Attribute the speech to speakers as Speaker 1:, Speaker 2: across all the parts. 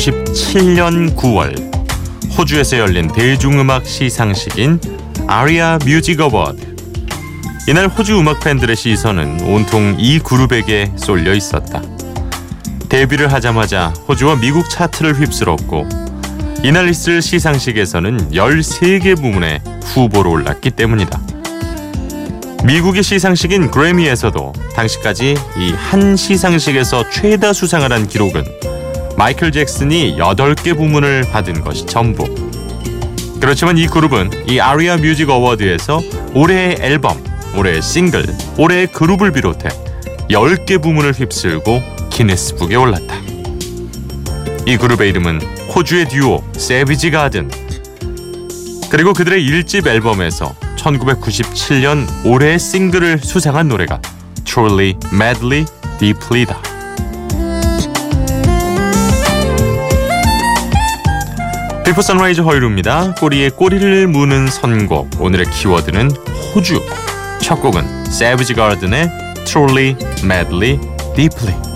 Speaker 1: 1997년 9월 호주에서 열린 대중음악 시상식인 ARIA Music Award. 이날 호주 음악 팬들의 시선은 온통 이 그룹에게 쏠려 있었다. 데뷔를 하자마자 호주와 미국 차트를 휩쓸었고 이날 있을 시상식에서는 13개 부문에 후보로 올랐기 때문이다. 미국의 시상식인 그래미에서도 당시까지 이 한 시상식에서 최다 수상을 한 기록은 마이클 잭슨이 8개 부문을 받은 것이 전부. 그렇지만 이 그룹은 이 ARIA Music Award에서 올해의 앨범, 올해의 싱글, 올해의 그룹을 비롯해 10개 부문을 휩쓸고 기네스북에 올랐다. 이 그룹의 이름은 호주의 듀오 Savage Garden. 그리고 그들의 1집 앨범에서 1997년 올해의 싱글을 수상한 노래가 Truly, Madly, Deeply다. 비포 선라이즈 허이루입니다. 꼬리에 꼬리를 무는 선곡. 오늘의 키워드는 호주. 첫 곡은 Savage Garden의 Truly, Madly, Deeply.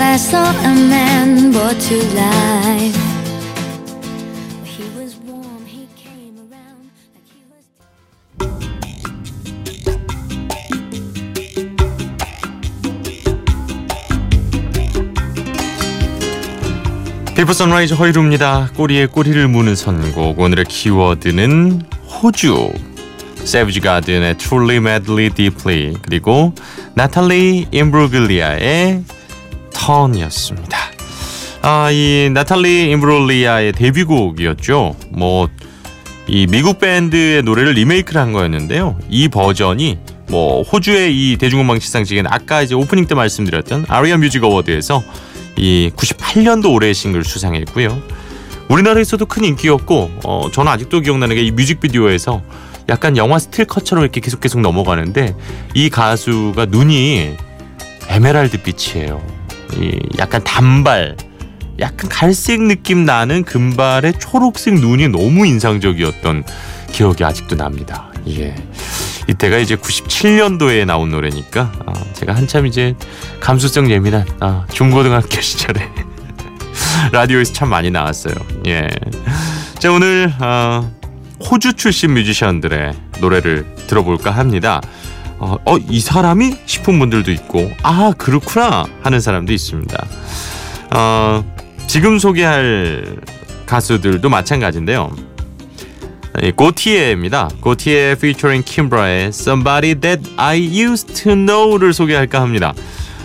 Speaker 1: I saw a man brought to life. He was warm, he came around like he was. 피부 선라이즈 허이루입니다. 꼬리에 꼬리를 무는 선곡. 오늘의 키워드는 호주. 세브지 가든의 Truly Madly Deeply 그리고 나탈리 임브루글리아의 Torn이었습니다. 아, 이 나탈리 임브롤리아의 데뷔곡이었죠. 뭐, 이 미국 밴드의 노래를 리메이크를 한 거였는데요. 이 버전이 뭐 호주의 이 대중음악 시상식에는 아까 이제 오프닝 때 말씀드렸던 ARIA Music Award에서 이 98년도 올해의 싱글 수상했고요. 우리나라에서도 큰 인기였고 어, 저는 아직도 기억나는 게 이 뮤직비디오에서 약간 영화 스틸컷처럼 이렇게 계속 계속 넘어가는데 이 가수가 눈이 에메랄드 빛이에요. 이 약간 단발, 약간 갈색 느낌 나는 금발의 초록색 눈이 너무 인상적이었던 기억이 아직도 납니다. 예. 이때가 이제 97년도에 나온 노래니까 아, 제가 한참 이제 감수성 예민한 아, 중고등학교 시절에 라디오에서 참 많이 나왔어요. 예. 자 오늘 아, 호주 출신 뮤지션들의 노래를 들어볼까 합니다. 어, 어, 이 사람이 싶은 분들도 있고, 아, 그렇구나 하는 사람도 있습니다. 어, 지금 소개할 가수들도 마찬가지인데요. 고티에입니다. 고티에 featuring 킴브라의 Somebody That I Used to Know를 소개할까 합니다.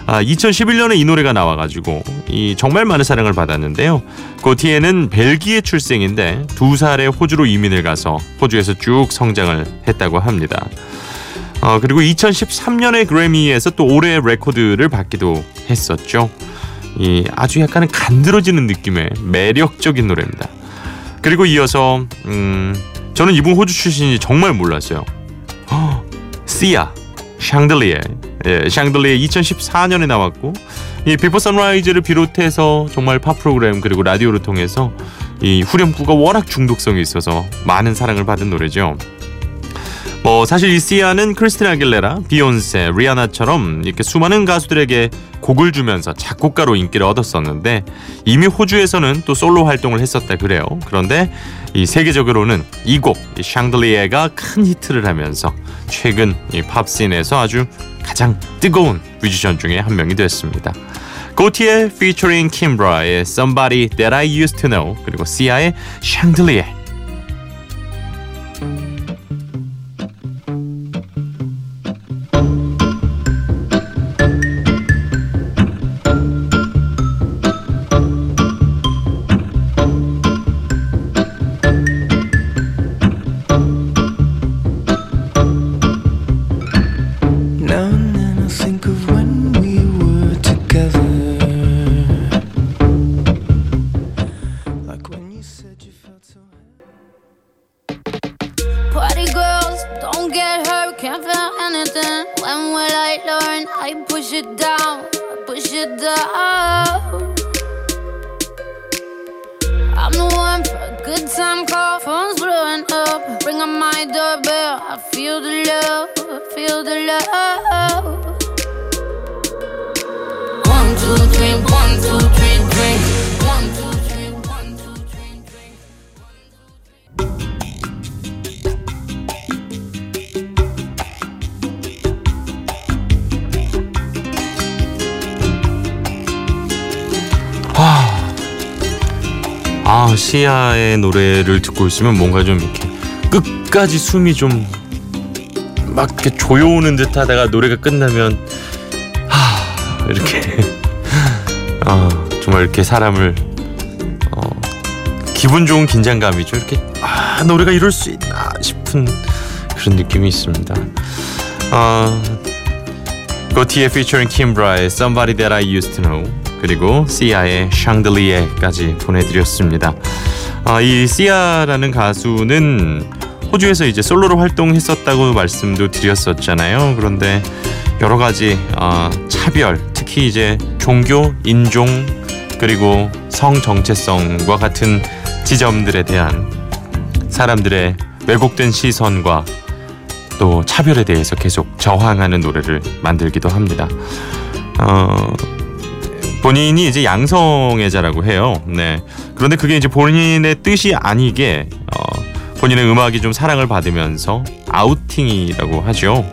Speaker 1: 아, 2011년에 이 노래가 나와가지고 이 정말 많은 사랑을 받았는데요. 고티에는 벨기에 출생인데 두 살에 호주로 이민을 가서 호주에서 쭉 성장을 했다고 합니다. 어, 그리고 2013년에 그래미에서 또 올해의 레코드를 받기도 했었죠. 이 아주 약간은 간드러지는 느낌의 매력적인 노래입니다. 그리고 이어서 음, 저는 이분 호주 출신이 정말 몰랐어요. 허, 시아 샹들리에 예, 샹들리에 2014년에 나왔고 이 Before Sunrise를 비롯해서 정말 팝 프로그램 그리고 라디오를 통해서 이 후렴구가 워낙 중독성이 있어서 많은 사랑을 받은 노래죠. 뭐 사실 이 시아는 크리스티나 아길레라, 비욘세, 리아나처럼 이렇게 수많은 가수들에게 곡을 주면서 작곡가로 인기를 얻었었는데 이미 호주에서는 또 솔로 활동을 했었다 그래요. 그런데 이 세계적으로는 이 곡, 이 샹들리에가 큰 히트를 하면서 최근 이 팝씬에서 아주 가장 뜨거운 뮤지션 중에 한 명이 됐습니다. 고티의 featuring 킴브라의 Somebody That I Used to Know 그리고 시아의 샹들리에
Speaker 2: When will I learn? I push it down, push it down. I'm the one for a good time call. Phone's blowing up. Ring on my doorbell. I feel the love, I feel the love.
Speaker 1: 아 시아의 노래를 듣고 있으면 뭔가 좀 이렇게 끝까지 숨이 좀 막 이렇게 조여오는 듯하다가 노래가 끝나면 하 이렇게 아 정말 이렇게 사람을 어, 기분 좋은 긴장감이죠. 이렇게 아 노래가 이럴 수 있나 싶은 그런 느낌이 있습니다. 아 고티의 featuring 킴브라의 Somebody That I Used to Know 그리고 시아의 샹들리에까지 보내드렸습니다. 아, 이 시아라는 가수는 호주에서 이제 솔로로 활동했었다고 말씀도 드렸었잖아요. 그런데 여러 가지 어, 차별, 특히 이제 종교, 인종 그리고 성 정체성과 같은 지점들에 대한 사람들의 왜곡된 시선과 또 차별에 대해서 계속 저항하는 노래를 만들기도 합니다. 어, 본인이 이제 양성애자라고 해요. 네. 그런데 그게 이제 본인의 뜻이 아니게 어, 본인의 음악이 좀 사랑을 받으면서 아우팅이라고 하죠.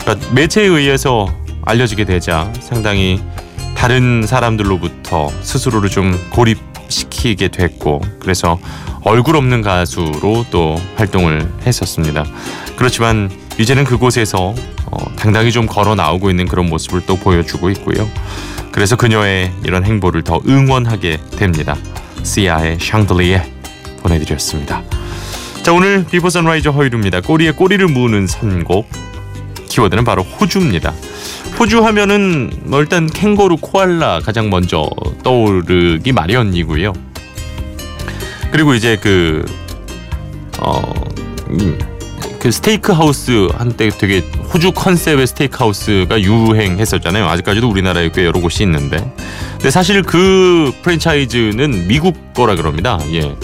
Speaker 1: 그러니까 매체에 의해서 알려지게 되자 상당히 다른 사람들로부터 스스로를 좀 고립시키게 됐고 그래서 얼굴 없는 가수로 또 활동을 했었습니다. 그렇지만 이제는 그곳에서 어, 당당히 좀 걸어 나오고 있는 그런 모습을 또 보여주고 있고요. 그래서 그녀의 이런 행보를 더 응원하게 됩니다. 시아의 샹들리에 보내드렸습니다. 자 오늘 Before Sunrise 허일후입니다. 꼬리에 꼬리를 무는 선곡 키워드는 바로 호주입니다. 호주 하면은 뭐 일단 캥거루, 코알라 가장 먼저 떠오르기 마련이고요. 그리고 이제 그 어, 음, 그 스테이크 하우스 한때 되게 호주 컨셉의 스테이크 하우스가 유행했었잖아요. 아직까지도 우리나라에 꽤 여러 곳이 있는데. 근데 사실 그 프랜차이즈는 미국 거라 그럽니다. 예.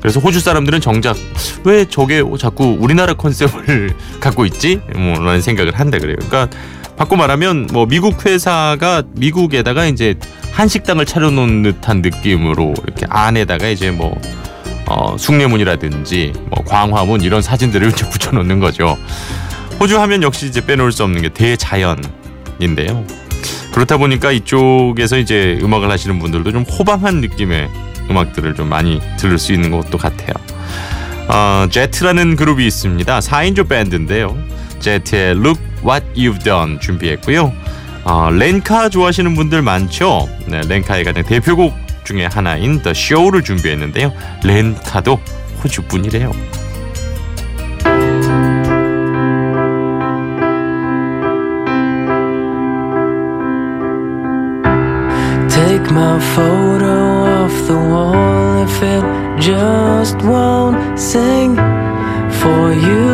Speaker 1: 그래서 호주 사람들은 정작 왜 저게 자꾸 우리나라 컨셉을 갖고 있지? 뭐 라는 생각을 한다 그래요. 그러니까 바꿔 말하면 뭐 미국 회사가 미국에다가 이제 한식당을 차려놓은 듯한 느낌으로 이렇게 안에다가 이제 뭐 어, 숭례문이라든지 뭐 광화문 이런 사진들을 이제 붙여놓는 거죠. 호주 하면 역시 이제 빼놓을 수 없는 게 대자연인데요. 그렇다 보니까 이쪽에서 이제 음악을 하시는 분들도 좀 호방한 느낌의 음악들을 좀 많이 들을 수 있는 것도 같아요. 어, 제트라는 그룹이 있습니다. 4인조 밴드인데요. 제트의 Look What You've Done 준비했고요. 어, 렌카 좋아하시는 분들 많죠? 네, 렌카의 가장 대표곡 중에 하나인 The Show를 준비했는데요. 렌카도 호주 분이래요.
Speaker 3: My photo off the wall if it just won't sing for you.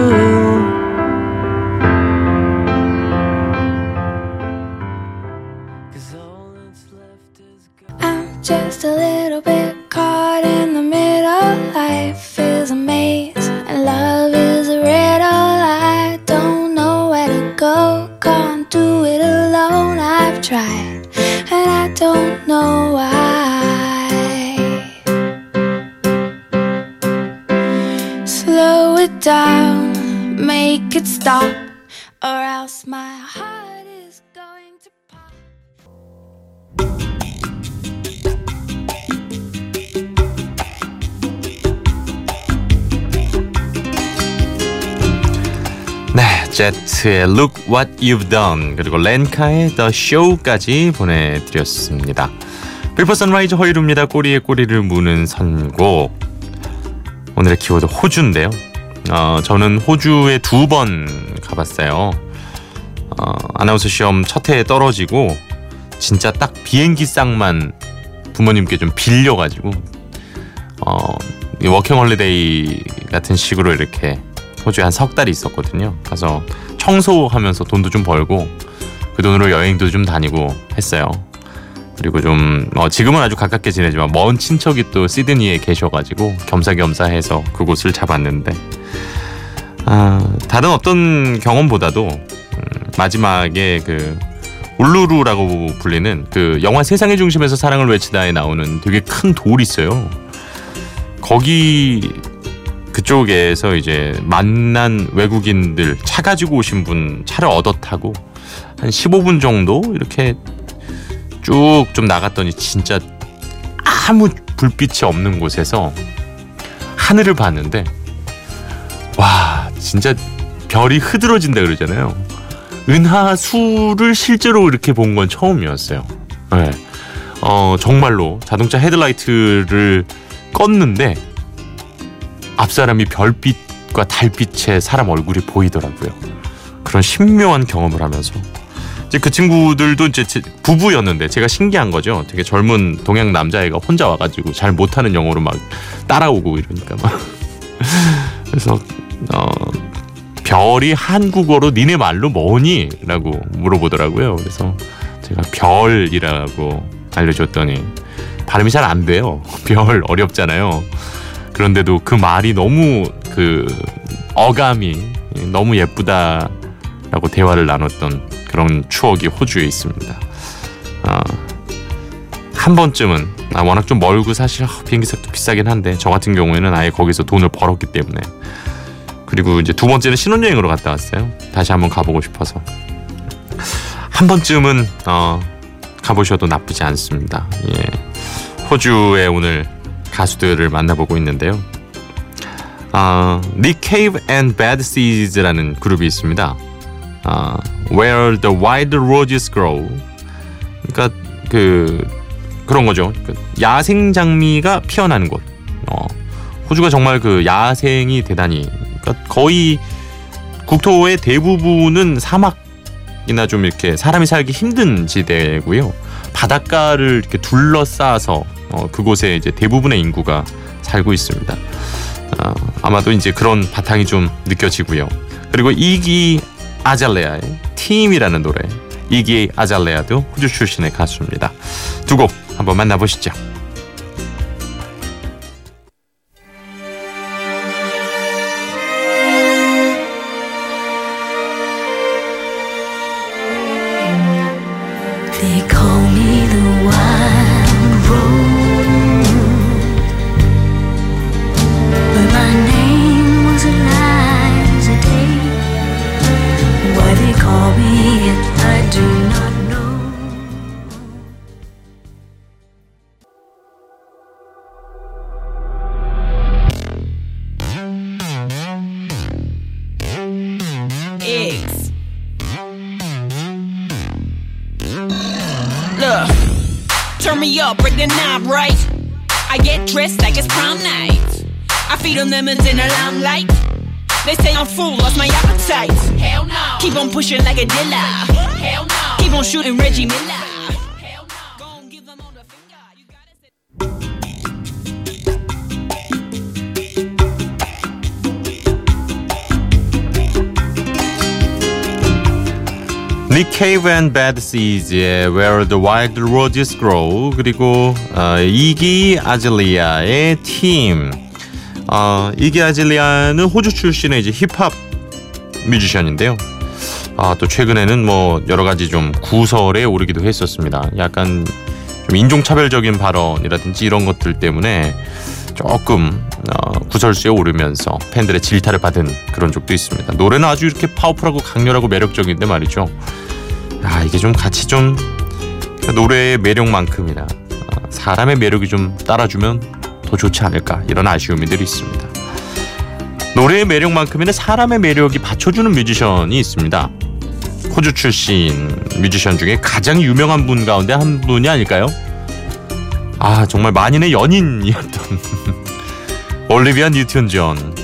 Speaker 2: I'm just a little bit caught in the middle. Life is a maze, and love is a riddle. I don't know where to go, can't do it alone. I've tried, don't know why. Slow it down, make it stop, or else my heart
Speaker 1: Jet의 Look What You've Done 그리고 Lenka의 The Show까지 보내드렸습니다. Before Sunrise 허일후입니다. 꼬리에 꼬리를 무는 선곡 오늘의 키워드 호주인데요. 어, 저는 호주에 두 번 가봤어요. 어, 아나운서 시험 첫 해에 떨어지고 진짜 딱 비행기 삯만 부모님께 좀 빌려가지고 어, 워킹 홀리데이 같은 식으로 이렇게 호주에 한 석 달 있었거든요. 가서 청소하면서 돈도 좀 벌고 그 돈으로 여행도 좀 다니고 했어요. 그리고 좀 어, 지금은 아주 가깝게 지내지만 먼 친척이 또 시드니에 계셔가지고 겸사겸사해서 그곳을 잡았는데 아, 다른 어떤 경험보다도 음, 마지막에 그 울루루라고 불리는 그 영화 세상의 중심에서 사랑을 외치다에 나오는 되게 큰 돌이 있어요. 거기 그쪽에서 이제 만난 외국인들 차 가지고 오신 분 차를 얻어 타고 한 15분 정도 이렇게 쭉 좀 나갔더니 진짜 아무 불빛이 없는 곳에서 하늘을 봤는데 와 진짜 별이 흐드러진다 그러잖아요. 은하수를 실제로 이렇게 본 건 처음이었어요. 네. 어 정말로 자동차 헤드라이트를 껐는데 앞 사람이 별빛과 달빛에 사람 얼굴이 보이더라고요. 그런 신묘한 경험을 하면서 이제 그 친구들도 이제 제- 부부였는데 제가 신기한 거죠. 되게 젊은 동양 남자애가 혼자 와가지고 잘 못하는 영어로 막 따라오고 이러니까 막 그래서 어 별이 한국어로 니네 말로 뭐니?라고 물어보더라고요. 그래서 제가 별이라고 알려줬더니 발음이 잘 안 돼요. 별 어렵잖아요. 그런데도 그 말이 너무 그 어감이 너무 예쁘다라고 대화를 나눴던 그런 추억이 호주에 있습니다. 아, 한 번쯤은 아, 워낙 좀 멀고 사실 아, 비행기값도 비싸긴 한데 저 같은 경우에는 아예 거기서 돈을 벌었기 때문에 그리고 이제 두 번째는 신혼여행으로 갔다 왔어요. 다시 한번 가보고 싶어서 한 번쯤은 어, 가보셔도 나쁘지 않습니다. 예. 호주에 오늘 가수들을 만나보고 있는데요. 아, Nick Cave and Bad Seeds라는 그룹이 있습니다. 아, Where the Wild Roses Grow. 그러니까 그 그런 거죠. 그 야생 장미가 피어나는 곳. 어, 호주가 정말 그 야생이 대단히 그러니까 거의 국토의 대부분은 사막이나 좀 이렇게 사람이 살기 힘든 지대고요. 바닷가를 이렇게 둘러싸서 어, 그곳에 이제 대부분의 인구가 살고 있습니다. 어, 아마도 이제 그런 바탕이 좀 느껴지고요. 그리고 이기 아잘레아의 팀이라는 노래. 이기 아잘레아도 호주 출신의 가수입니다. 두 곡 한번 만나보시죠.
Speaker 4: Up, break the knob right. I get dressed like it's prom night. I feed on lemons in a limelight. They say I'm full, lost my appetite. Hell no. Keep on pushing like a dealer. Hell no. Keep on shooting Reggie Miller. Hell no.
Speaker 1: Nick Cave and Bad Seeds의 Where the Wild Roses Grow 그리고 어, 이기 아질리아의 팀. 어, 이기 아질리아는 호주 출신의 이제 힙합 뮤지션인데요. 아, 또 최근에는 뭐 여러 가지 좀 구설에 오르기도 했었습니다. 약간 좀 인종차별적인 발언이라든지 이런 것들 때문에 조금 어, 구설수에 오르면서 팬들의 질타를 받은 그런 적도 있습니다. 노래는 아주 이렇게 파워풀하고 강렬하고 매력적인데 말이죠. 아 이게 좀 같이 좀 노래의 매력만큼이나 어, 사람의 매력이 좀 따라주면 더 좋지 않을까 이런 아쉬움이 늘 있습니다. 노래의 매력만큼이나 사람의 매력이 받쳐주는 뮤지션이 있습니다. 호주 출신 뮤지션 중에 가장 유명한 분 가운데 한 분이 아닐까요? 아 정말 만인의 연인이었던 올리비아 뉴튼 존.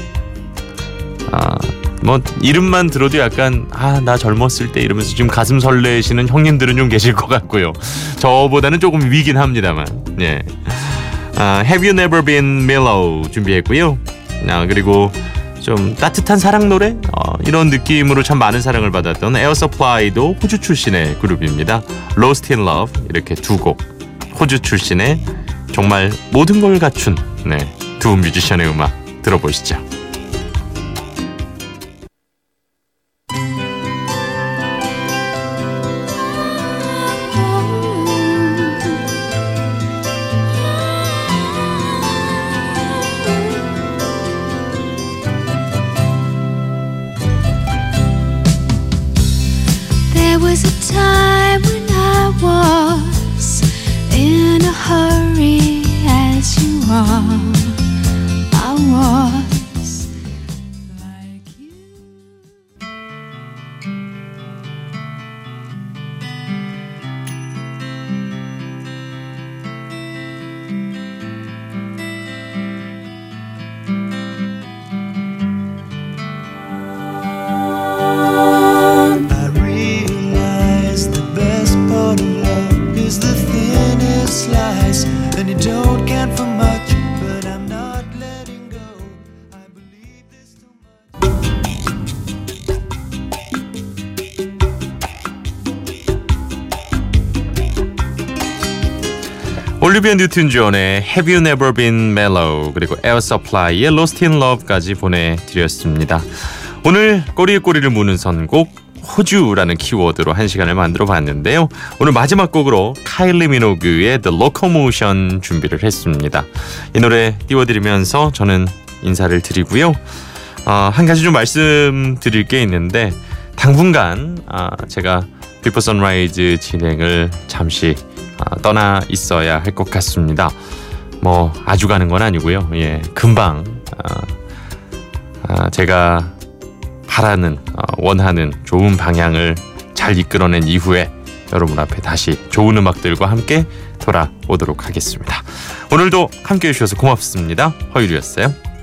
Speaker 1: 아 뭐 이름만 들어도 약간 아 나 젊었을 때 이러면서 지금 가슴 설레시는 형님들은 좀 계실 것 같고요. 저보다는 조금 위긴 합니다만. 예. 아, Have You Never Been Mellow 준비했고요. 아, 그리고 좀 따뜻한 사랑 노래 어, 이런 느낌으로 참 많은 사랑을 받았던 Air Supply도 호주 출신의 그룹입니다. Lost in Love 이렇게 두 곡 호주 출신의 정말 모든 걸 갖춘 네, 두 뮤지션의 음악 들어보시죠. 뉴튼 존의 Have You Never Been Mellow 그리고 Air Supply의 Lost in Love까지 보내드렸습니다. 오늘 꼬리에 꼬리를 무는 선곡 호주라는 키워드로 한 시간을 만들어 봤는데요. 오늘 마지막 곡으로 카일리 미노그의 The Locomotion 준비를 했습니다. 이 노래 띄워드리면서 저는 인사를 드리고요. 어, 한 가지 좀 말씀드릴 게 있는데 당분간 아, 제가 Before Sunrise 진행을 잠시 아, 떠나 있어야 할 것 같습니다. 뭐 아주 가는 건 아니고요. 예, 금방 아, 아, 제가 바라는 어, 원하는 좋은 방향을 잘 이끌어낸 이후에 여러분 앞에 다시 좋은 음악들과 함께 돌아오도록 하겠습니다. 오늘도 함께 해주셔서 고맙습니다. 허일후였어요.